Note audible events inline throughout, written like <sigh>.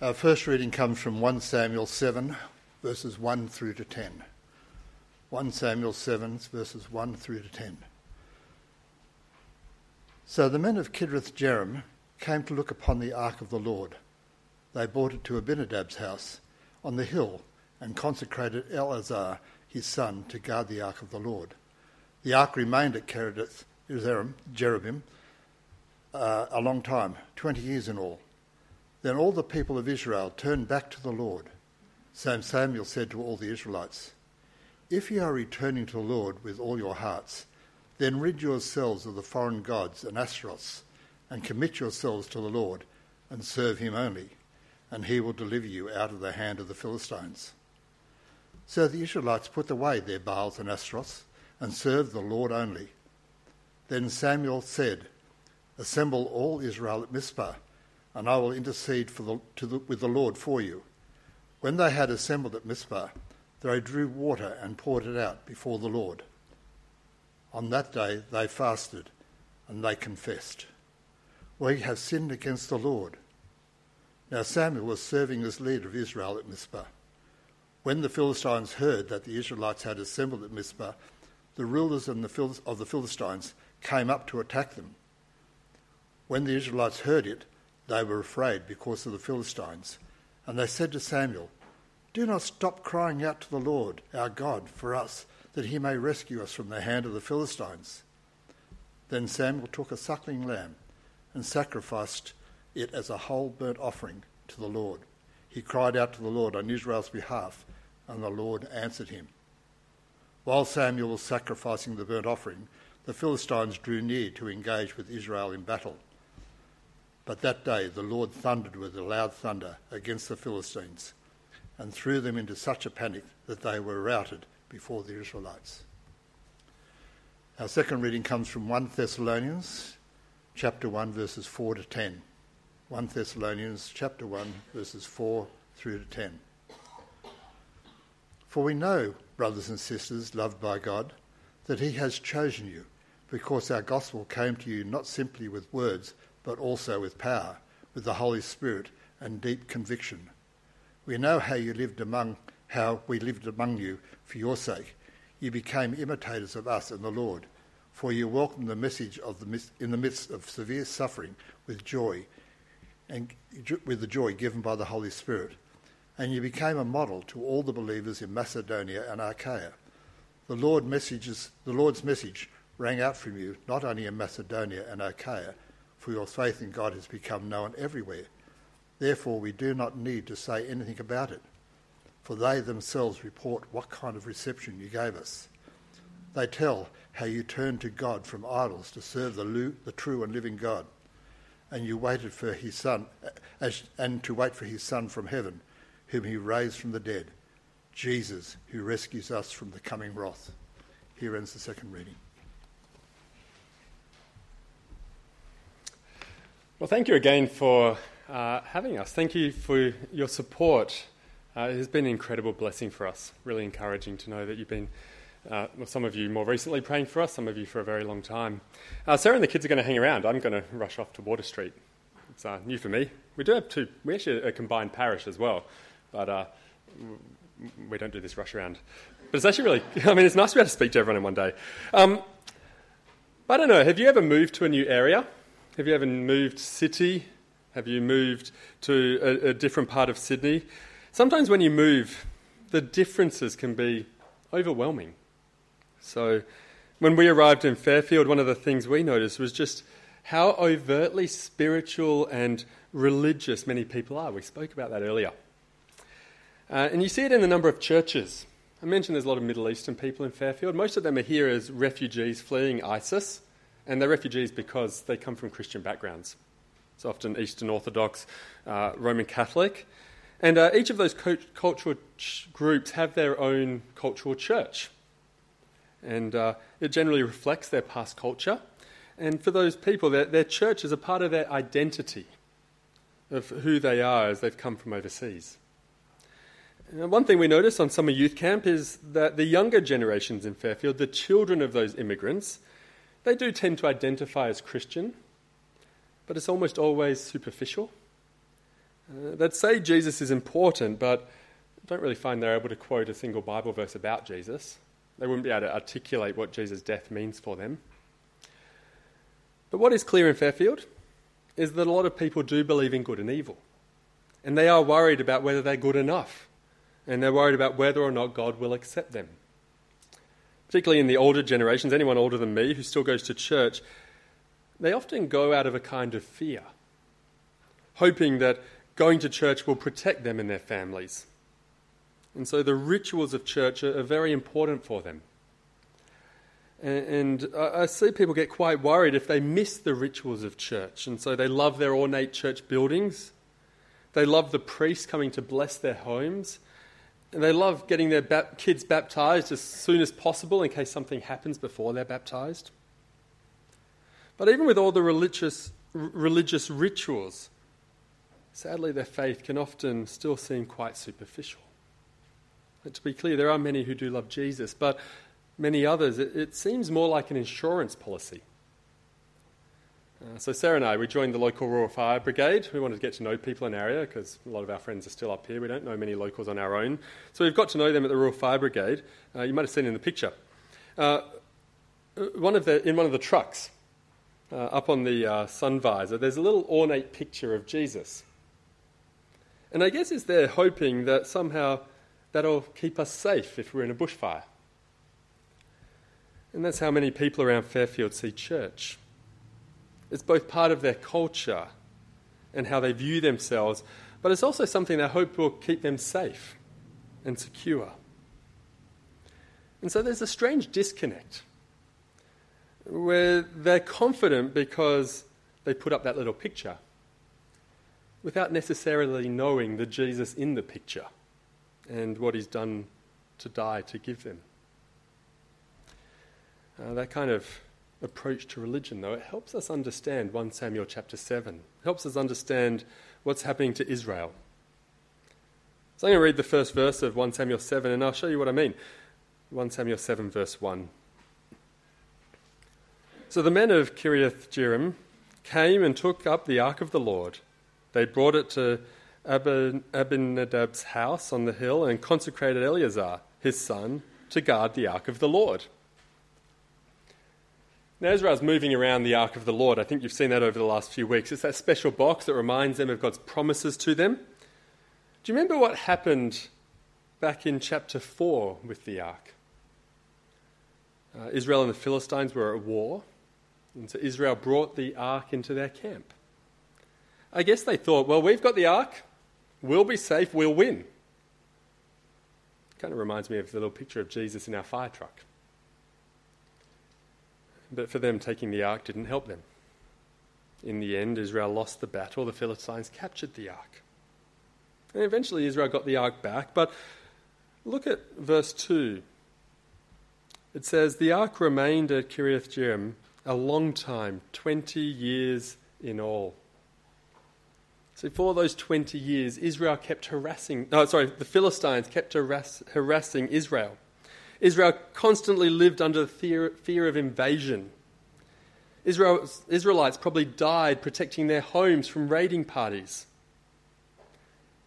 Our first reading comes from 1 Samuel 7, verses 1 through to 10. 1 Samuel 7, verses 1 through to 10. So the men of Kiriath Jearim came to look upon the ark of the Lord. They brought it to Abinadab's house on the hill and consecrated Eleazar, his son, to guard the ark of the Lord. The ark remained at Kiriath Jearim uh, a long time, 20 years in all. Then all the people of Israel turned back to the Lord. So Samuel said to all the Israelites, If ye are returning to the Lord with all your hearts, then rid yourselves of the foreign gods and Ashtaroths, and commit yourselves to the Lord, and serve him only, and he will deliver you out of the hand of the Philistines. So the Israelites put away their Baals and Ashtaroths, and served the Lord only. Then Samuel said, Assemble all Israel at Mizpah and I will intercede the, the, with the Lord for you. When they had assembled at Mizpah, they drew water and poured it out before the Lord. On that day they fasted and they confessed, We have sinned against the Lord. Now Samuel was serving as leader of Israel at Mizpah. When the Philistines heard that the Israelites had assembled at Mizpah, the rulers of the Philistines came up to attack them. When the Israelites heard it, they were afraid because of the Philistines. And they said to Samuel, Do not stop crying out to the Lord, our God, for us, that he may rescue us from the hand of the Philistines. Then Samuel took a suckling lamb and sacrificed it as a whole burnt offering to the Lord. He cried out to the Lord on Israel's behalf, and the Lord answered him. While Samuel was sacrificing the burnt offering, the Philistines drew near to engage with Israel in battle. But that day the Lord thundered with a loud thunder against the Philistines and threw them into such a panic that they were routed before the Israelites. Our second reading comes from 1 Thessalonians chapter 1 verses 4 to 10. 1 Thessalonians chapter 1 verses 4 through to 10. For we know, brothers and sisters loved by God, that he has chosen you because our gospel came to you not simply with words but also with power, with the Holy Spirit and deep conviction. We know how you lived among how we lived among you for your sake. You became imitators of us and the Lord, for you welcomed the message of the in the midst of severe suffering with joy, and with the joy given by the Holy Spirit. And you became a model to all the believers in Macedonia and Achaia. The Lord messages, the Lord's message rang out from you not only in Macedonia and Achaia for your faith in God has become known everywhere. Therefore, we do not need to say anything about it, for they themselves report what kind of reception you gave us. They tell how you turned to God from idols to serve the, the true and living God, and you waited for his Son, as, and to wait for his Son from heaven, whom he raised from the dead, Jesus, who rescues us from the coming wrath. Here ends the second reading. Well, thank you again for uh, having us. Thank you for your support. Uh, it has been an incredible blessing for us. Really encouraging to know that you've been, uh, well, some of you more recently praying for us, some of you for a very long time. Uh, Sarah and the kids are going to hang around. I'm going to rush off to Water Street. It's uh, new for me. We do have two, we actually a combined parish as well, but uh, we don't do this rush around. But it's actually really, <laughs> I mean, it's nice to be able to speak to everyone in one day. Um, I don't know, have you ever moved to a new area? Have you ever moved city? Have you moved to a, a different part of Sydney? Sometimes when you move, the differences can be overwhelming. So, when we arrived in Fairfield, one of the things we noticed was just how overtly spiritual and religious many people are. We spoke about that earlier. Uh, and you see it in the number of churches. I mentioned there's a lot of Middle Eastern people in Fairfield. Most of them are here as refugees fleeing ISIS and they're refugees because they come from Christian backgrounds. It's often Eastern Orthodox, uh, Roman Catholic. And uh, each of those co- cultural ch- groups have their own cultural church. And uh, it generally reflects their past culture. And for those people, their, their church is a part of their identity of who they are as they've come from overseas. And one thing we notice on summer youth camp is that the younger generations in Fairfield, the children of those immigrants, they do tend to identify as Christian, but it's almost always superficial. uh, that say Jesus is important, but don't really find they're able to quote a single Bible verse about Jesus. They wouldn't be able to articulate what Jesus' death means for them. But what is clear in Fairfield is that a lot of people do believe in good and evil. And they are worried about whether they're good enough. And they're worried about whether or not God will accept them. Particularly in the older generations, anyone older than me who still goes to church, they often go out of a kind of fear, hoping that going to church will protect them and their families. And so the rituals of church are, very important for them. And, I see people get quite worried if they miss the rituals of church. And so they love their ornate church buildings. They love the priests coming to bless their homes. And they love getting their kids baptized as soon as possible in case something happens before they're baptized. But even with all the religious, religious rituals, sadly, their faith can often still seem quite superficial. But to be clear, there are many who do love Jesus, but many others, it, it seems more like an insurance policy. Uh, so Sarah and I, we joined the local rural Fire Brigade. We wanted to get to know people in the area because a lot of our friends are still up here. We don't know many locals on our own. So we've got to know them at the rural Fire Brigade. Uh, you might have seen in the picture. Uh, one of the, in one of the trucks, uh, up on the uh, sun visor, there's a little ornate picture of Jesus. And I guess it's there hoping that somehow that'll keep us safe if we're in a bushfire. And that's how many people around Fairfield see church. It's both part of their culture and how they view themselves, but it's also something they hope will keep them safe and secure. And so there's a strange disconnect where they're confident because they put up that little picture without necessarily knowing the Jesus in the picture and what he's done to die to give them. Uh, that kind of approach to religion, though, it helps us understand 1 Samuel chapter 7. It helps us understand what's happening to Israel. So I'm going to read the first verse of 1 Samuel 7, and I'll show you what I mean. 1 Samuel 7, verse 1. So the men of Kiriath Jearim came and took up the ark of the Lord. They brought it to Abinadab's house on the hill and consecrated Eleazar, his son, to guard the ark of the Lord. Now, Israel's moving around the ark of the Lord. I think you've seen that over the last few weeks. It's that special box that reminds them of God's promises to them. Do you remember what happened back in chapter 4 with the ark? Uh, Israel and the Philistines were at war, and so Israel brought the ark into their camp. I guess they thought, well, we've got the ark, We'll be safe, we'll win. Kind of reminds me of the little picture of Jesus in our fire truck. But for them, taking the ark didn't help them. In the end, Israel lost the battle, the Philistines captured the ark. And eventually, Israel got the ark back. But look at verse 2. It says, The ark remained at Kiriath a long time, 20 years in all. So for those 20 years, Israel kept harassing, oh, sorry, the Philistines kept harass, harassing Israel. Israel constantly lived under the fear, fear of invasion. Israel, Israelites probably died protecting their homes from raiding parties.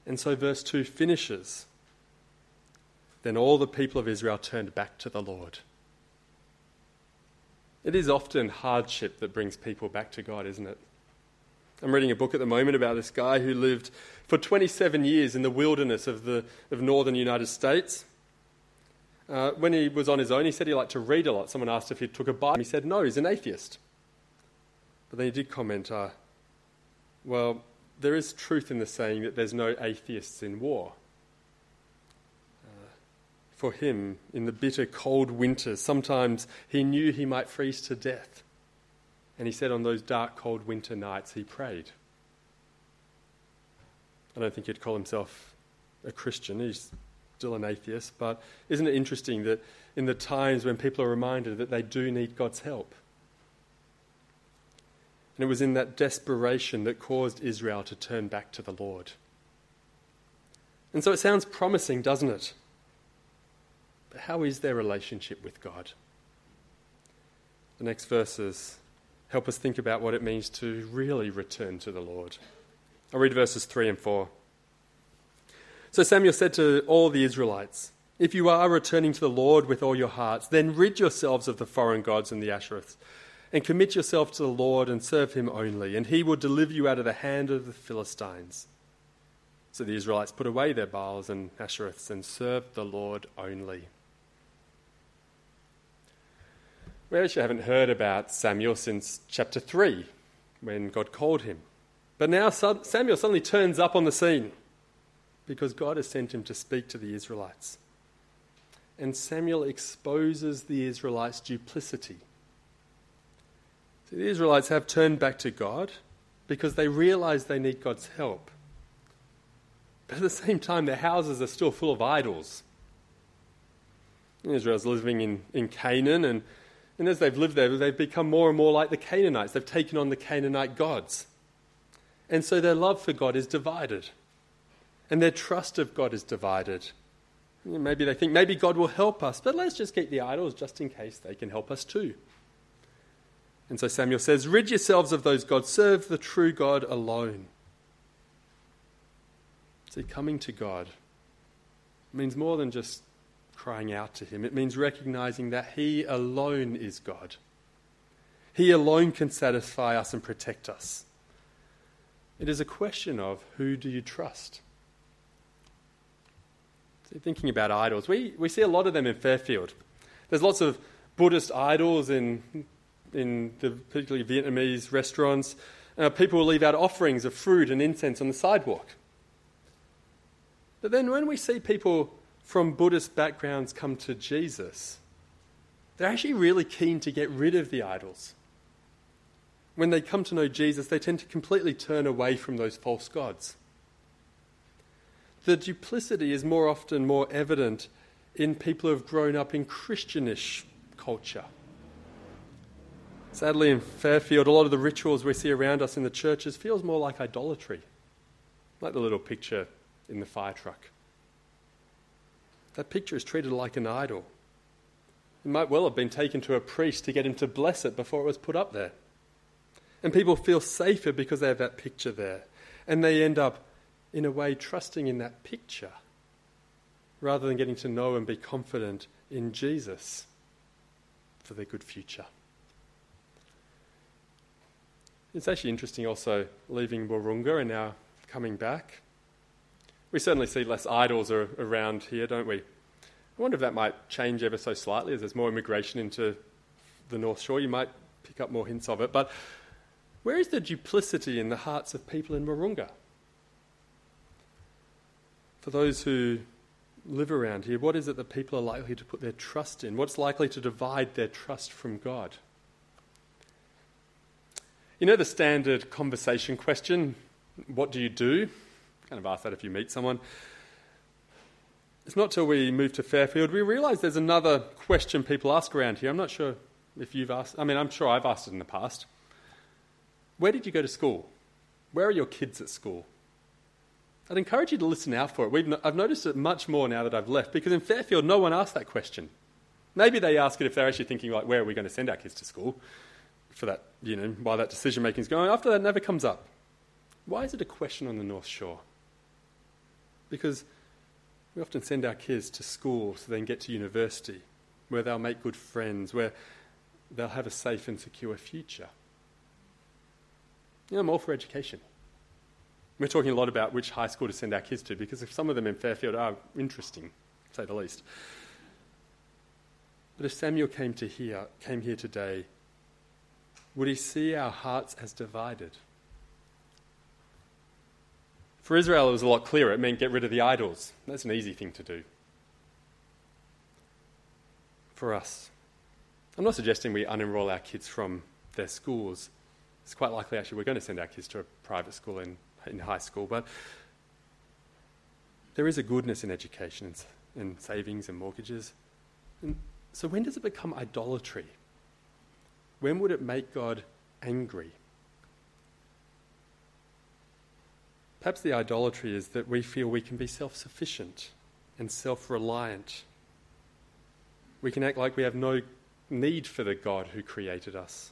And so verse 2 finishes. Then all the people of Israel turned back to the Lord. It is often hardship that brings people back to God, isn't it? I'm reading a book at the moment about this guy who lived for 27 years in the wilderness of the of northern United States. Uh, when he was on his own, he said he liked to read a lot. Someone asked if he took a Bible. He said no, he's an atheist. But then he did comment, uh, well, there is truth in the saying that there's no atheists in war. Uh, for him, in the bitter cold winters, sometimes he knew he might freeze to death. And he said on those dark, cold winter nights, he prayed. I don't think he'd call himself a Christian. He's still an atheist. But isn't it interesting that in the times when people are reminded that they do need God's help? And it was in that desperation that caused Israel to turn back to the Lord. And so it sounds promising, doesn't it? But how is their relationship with God? The next verses help us think about what it means to really return to the Lord. I'll read verses 3 and 4. So Samuel said to all the Israelites, If you are returning to the Lord with all your hearts, then rid yourselves of the foreign gods and the Ashereths, and commit yourself to the Lord and serve him only, and he will deliver you out of the hand of the Philistines. So the Israelites put away their Baals and Ashereths and served the Lord only. We actually haven't heard about Samuel since chapter 3, when God called him. But now Samuel suddenly turns up on the scene because God has sent him to speak to the Israelites. And Samuel exposes the Israelites' duplicity. See, the Israelites have turned back to God because they realize they need God's help. But at the same time, their houses are still full of idols. Israel's living in, in Canaan, and, and as they've lived there, they've become more and more like the Canaanites. They've taken on the Canaanite gods. And so their love for God is divided. And their trust of God is divided. Maybe they think maybe God will help us, but let's just keep the idols just in case they can help us too. And so Samuel says, Rid yourselves of those gods, serve the true God alone. See, coming to God means more than just crying out to Him, it means recognizing that He alone is God. He alone can satisfy us and protect us. It is a question of who do you trust? Thinking about idols, we, we see a lot of them in Fairfield. There's lots of Buddhist idols in, in the particularly Vietnamese restaurants. Uh, people will leave out offerings of fruit and incense on the sidewalk. But then when we see people from Buddhist backgrounds come to Jesus, they're actually really keen to get rid of the idols when they come to know Jesus, they tend to completely turn away from those false gods. The duplicity is more often more evident in people who have grown up in Christianish culture. Sadly, in Fairfield, a lot of the rituals we see around us in the churches feels more like idolatry, like the little picture in the fire truck. That picture is treated like an idol. It might well have been taken to a priest to get him to bless it before it was put up there. And people feel safer because they have that picture there. And they end up, in a way, trusting in that picture rather than getting to know and be confident in Jesus for their good future. It's actually interesting also leaving Wahroonga and now coming back. We certainly see less idols around here, don't we? I wonder if that might change ever so slightly as there's more immigration into the North Shore. You might pick up more hints of it. But where is the duplicity in the hearts of people in Wahroonga? For those who live around here, what is it that people are likely to put their trust in? What's likely to divide their trust from God? You know the standard conversation question, what do you do? Kind of ask that if you meet someone. It's not till we move to Fairfield we realise there's another question people ask around here. I'm not sure if you've asked, I mean, I'm sure I've asked it in the past. Where did you go to school? Where are your kids at school? I'd encourage you to listen out for it. No, I've noticed it much more now that I've left because in Fairfield, no one asked that question. Maybe they ask it if they're actually thinking, like, where are we going to send our kids to school? For that, you know, while that decision making is going. After that, never comes up. Why is it a question on the North Shore? Because we often send our kids to school so they can get to university, where they'll make good friends, where they'll have a safe and secure future. You know, I'm all for education. We're talking a lot about which high school to send our kids to because some of them in Fairfield are interesting, say the least. But if Samuel came to here, came here today, would he see our hearts as divided? For Israel, it was a lot clearer. It meant get rid of the idols. That's an easy thing to do. For us, I'm not suggesting we unenroll our kids from their schools it's quite likely, actually, we're going to send our kids to a private school in, in high school, but there is a goodness in education and, and savings and mortgages. And so, when does it become idolatry? When would it make God angry? Perhaps the idolatry is that we feel we can be self sufficient and self reliant. We can act like we have no need for the God who created us.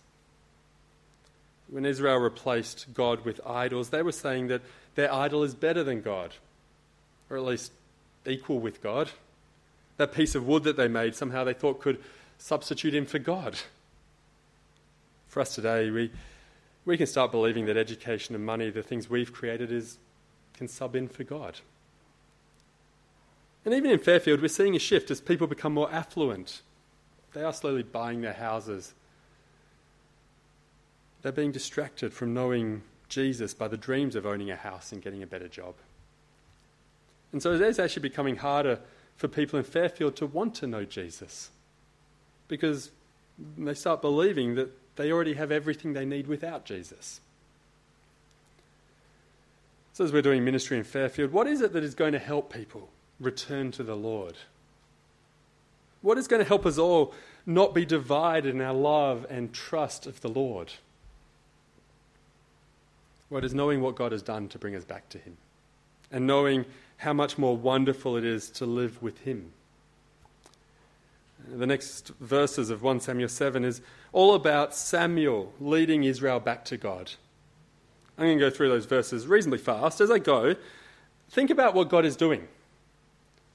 When Israel replaced God with idols, they were saying that their idol is better than God, or at least equal with God. That piece of wood that they made, somehow they thought could substitute him for God. For us today, we, we can start believing that education and money, the things we've created, is, can sub in for God. And even in Fairfield, we're seeing a shift as people become more affluent. They are slowly buying their houses. They're being distracted from knowing Jesus by the dreams of owning a house and getting a better job. And so it's actually becoming harder for people in Fairfield to want to know Jesus because they start believing that they already have everything they need without Jesus. So, as we're doing ministry in Fairfield, what is it that is going to help people return to the Lord? What is going to help us all not be divided in our love and trust of the Lord? Well, it is knowing what God has done to bring us back to Him and knowing how much more wonderful it is to live with Him. The next verses of 1 Samuel 7 is all about Samuel leading Israel back to God. I'm going to go through those verses reasonably fast. As I go, think about what God is doing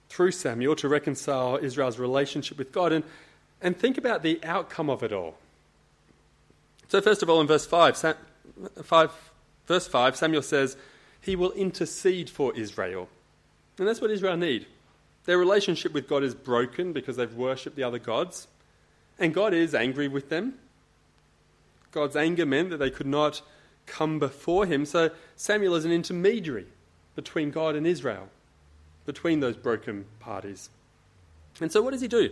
through Samuel to reconcile Israel's relationship with God and, and think about the outcome of it all. So, first of all, in verse 5, 5, verse 5 Samuel says, He will intercede for Israel. And that's what Israel need. Their relationship with God is broken because they've worshipped the other gods, and God is angry with them. God's anger meant that they could not come before him, so Samuel is an intermediary between God and Israel, between those broken parties. And so, what does he do?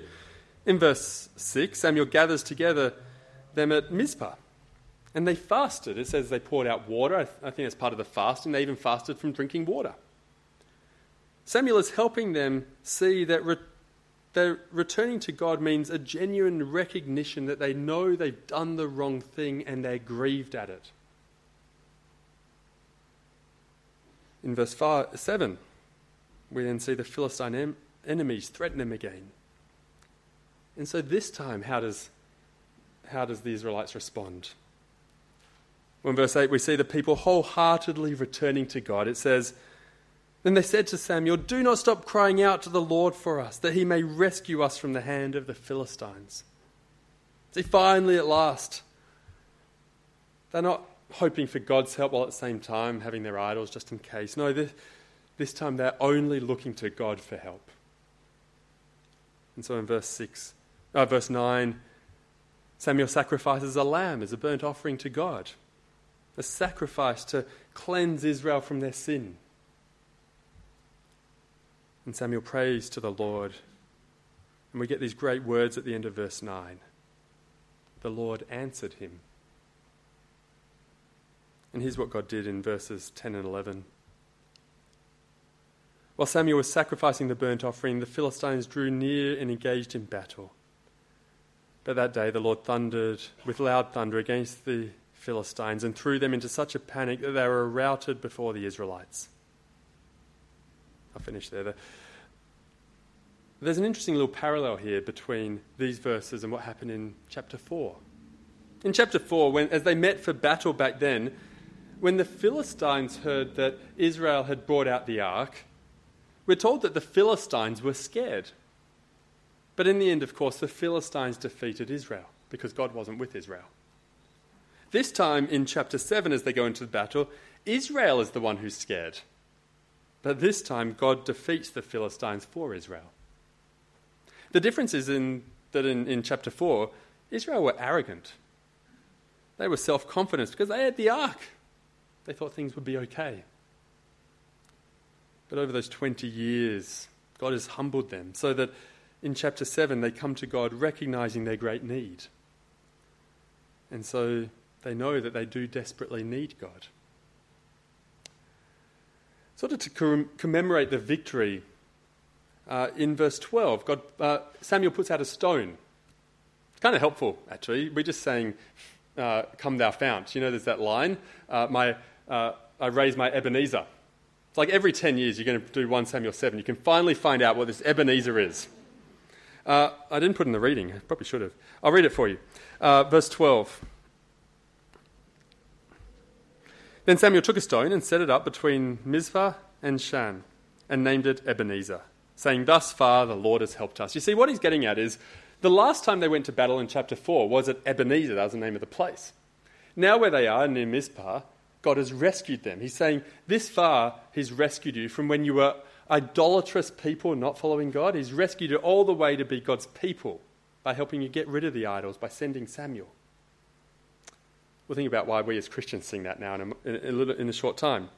In verse 6, Samuel gathers together them at Mizpah. And they fasted. It says they poured out water. I, th- I think that's part of the fasting. They even fasted from drinking water. Samuel is helping them see that re- that returning to God means a genuine recognition that they know they've done the wrong thing and they're grieved at it. In verse five, 7, we then see the Philistine em- enemies threaten them again. And so this time, how does, how does the Israelites respond? Well, in verse 8, we see the people wholeheartedly returning to God. It says, then they said to Samuel, Do not stop crying out to the Lord for us, that he may rescue us from the hand of the Philistines. See, finally, at last, they're not hoping for God's help while at the same time having their idols just in case. No, this, this time they're only looking to God for help. And so in verse 6, uh, verse 9, Samuel sacrifices a lamb as a burnt offering to God, a sacrifice to cleanse Israel from their sin. And Samuel prays to the Lord. And we get these great words at the end of verse 9. The Lord answered him. And here's what God did in verses 10 and 11. While Samuel was sacrificing the burnt offering, the Philistines drew near and engaged in battle. But that day the Lord thundered with loud thunder against the Philistines and threw them into such a panic that they were routed before the Israelites. I'll finish there. There's an interesting little parallel here between these verses and what happened in chapter 4. In chapter 4, when, as they met for battle back then, when the Philistines heard that Israel had brought out the ark, we're told that the Philistines were scared. But in the end, of course, the Philistines defeated Israel because God wasn't with Israel. This time in chapter 7, as they go into the battle, Israel is the one who's scared. But this time, God defeats the Philistines for Israel. The difference is in, that in, in chapter 4, Israel were arrogant. They were self confident because they had the ark. They thought things would be okay. But over those 20 years, God has humbled them so that in chapter 7 they come to God recognizing their great need. And so they know that they do desperately need God sort of to commemorate the victory, uh, in verse 12, God, uh, Samuel puts out a stone. It's kind of helpful, actually. We're just saying, uh, Come thou fount. You know, there's that line, uh, my, uh, I raise my Ebenezer. It's like every 10 years you're going to do 1 Samuel 7. You can finally find out what this Ebenezer is. Uh, I didn't put in the reading, I probably should have. I'll read it for you. verse 12. Then Samuel took a stone and set it up between Mizpah and Shen and named it Ebenezer, saying, Thus far the Lord has helped us. You see, what he's getting at is the last time they went to battle in chapter 4 was at Ebenezer, that was the name of the place. Now, where they are near Mizpah, God has rescued them. He's saying, This far, He's rescued you from when you were idolatrous people not following God. He's rescued you all the way to be God's people by helping you get rid of the idols, by sending Samuel. We'll think about why we as Christians sing that now in a, in a, little, in a short time.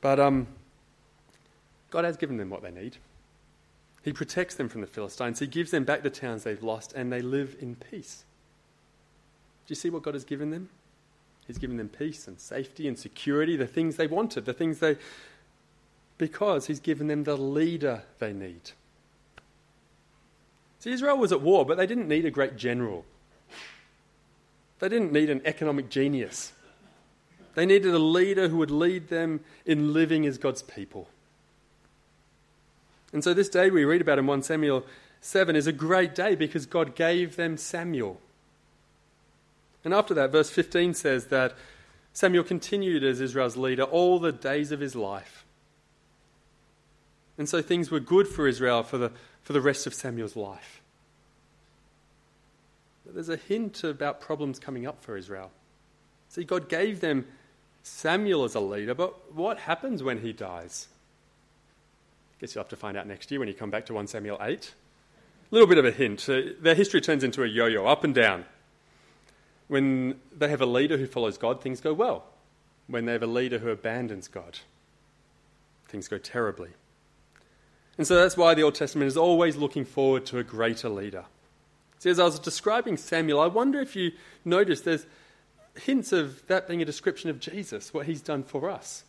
But um, God has given them what they need. He protects them from the Philistines. He gives them back the towns they've lost, and they live in peace. Do you see what God has given them? He's given them peace and safety and security, the things they wanted, the things they. because He's given them the leader they need. See, Israel was at war, but they didn't need a great general. They didn't need an economic genius. They needed a leader who would lead them in living as God's people. And so this day we read about in 1 Samuel 7 is a great day because God gave them Samuel. And after that, verse 15 says that Samuel continued as Israel's leader all the days of his life. And so things were good for Israel for the, for the rest of Samuel's life. There's a hint about problems coming up for Israel. See, God gave them Samuel as a leader, but what happens when he dies? Guess you'll have to find out next year when you come back to 1 Samuel 8. A little bit of a hint. Uh, their history turns into a yo yo, up and down. When they have a leader who follows God, things go well. When they have a leader who abandons God, things go terribly. And so that's why the Old Testament is always looking forward to a greater leader. See, as I was describing Samuel, I wonder if you noticed there's hints of that being a description of Jesus, what he's done for us.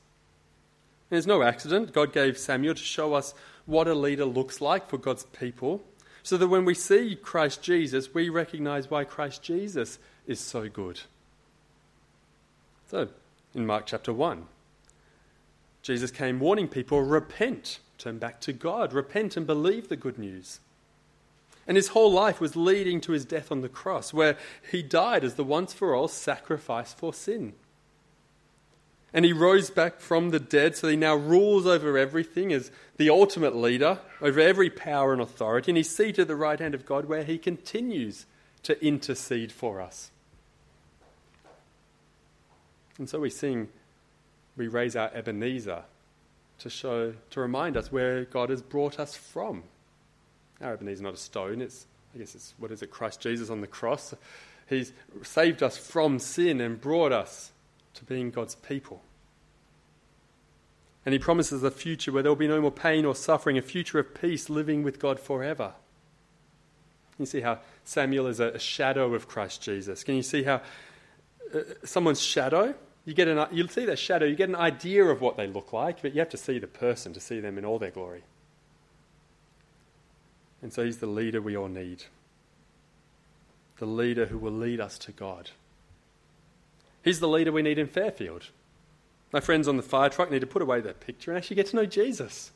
And there's no accident. God gave Samuel to show us what a leader looks like for God's people, so that when we see Christ Jesus, we recognize why Christ Jesus is so good. So, in Mark chapter 1, Jesus came warning people repent, turn back to God, repent and believe the good news. And his whole life was leading to his death on the cross, where he died as the once for all sacrifice for sin. And he rose back from the dead, so he now rules over everything as the ultimate leader, over every power and authority. And he's seated at the right hand of God, where he continues to intercede for us. And so we sing, we raise our Ebenezer to show, to remind us where God has brought us from. Our Ebenezer is not a stone, it's, I guess it's, what is it, Christ Jesus on the cross. He's saved us from sin and brought us to being God's people. And he promises a future where there will be no more pain or suffering, a future of peace, living with God forever. You see how Samuel is a, shadow of Christ Jesus. Can you see how uh, someone's shadow you get an, you'll see their shadow, you get an idea of what they look like, but you have to see the person to see them in all their glory. And so he's the leader we all need. The leader who will lead us to God. He's the leader we need in Fairfield. My friends on the fire truck need to put away that picture and actually get to know Jesus.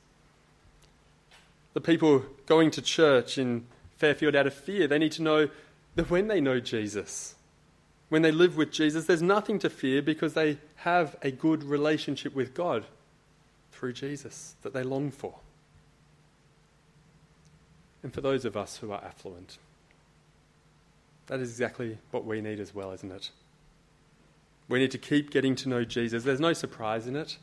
The people going to church in Fairfield out of fear, they need to know that when they know Jesus, when they live with Jesus, there's nothing to fear because they have a good relationship with God through Jesus that they long for. And for those of us who are affluent, that is exactly what we need as well, isn't it? We need to keep getting to know Jesus. There's no surprise in it.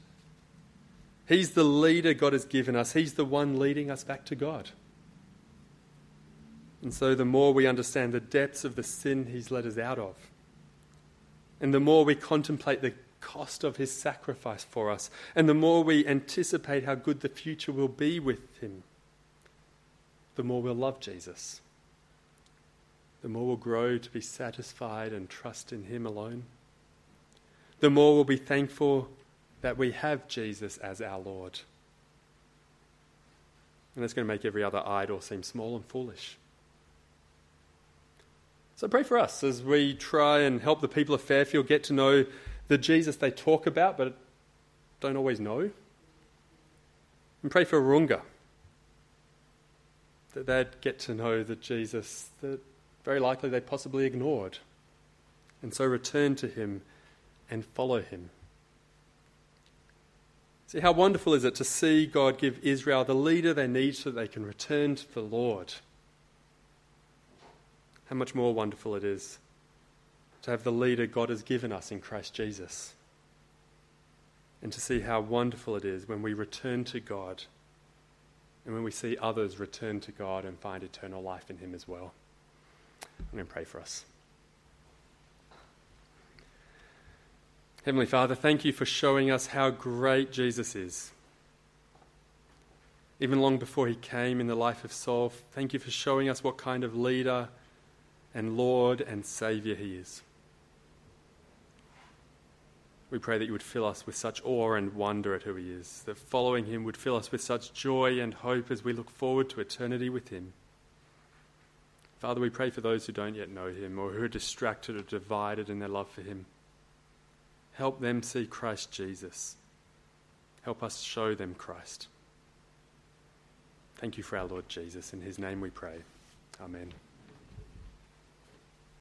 He's the leader God has given us, He's the one leading us back to God. And so, the more we understand the depths of the sin He's led us out of, and the more we contemplate the cost of his sacrifice for us, and the more we anticipate how good the future will be with him, the more we'll love Jesus. The more we'll grow to be satisfied and trust in him alone. The more we'll be thankful that we have Jesus as our Lord. And that's going to make every other idol seem small and foolish. So pray for us as we try and help the people of Fairfield get to know the Jesus they talk about but don't always know. And pray for Wahroonga that they'd get to know the Jesus that very likely they possibly ignored. And so return to him and follow him. See, how wonderful is it to see God give Israel the leader they need so that they can return to the Lord? How much more wonderful it is to have the leader God has given us in Christ Jesus. And to see how wonderful it is when we return to God and when we see others return to God and find eternal life in Him as well. I'm going to pray for us. Heavenly Father, thank you for showing us how great Jesus is. Even long before he came in the life of Saul, thank you for showing us what kind of leader and Lord and Saviour he is. We pray that you would fill us with such awe and wonder at who he is, that following him would fill us with such joy and hope as we look forward to eternity with him. Father, we pray for those who don't yet know him or who are distracted or divided in their love for him. Help them see Christ Jesus. Help us show them Christ. Thank you for our Lord Jesus. In his name we pray. Amen.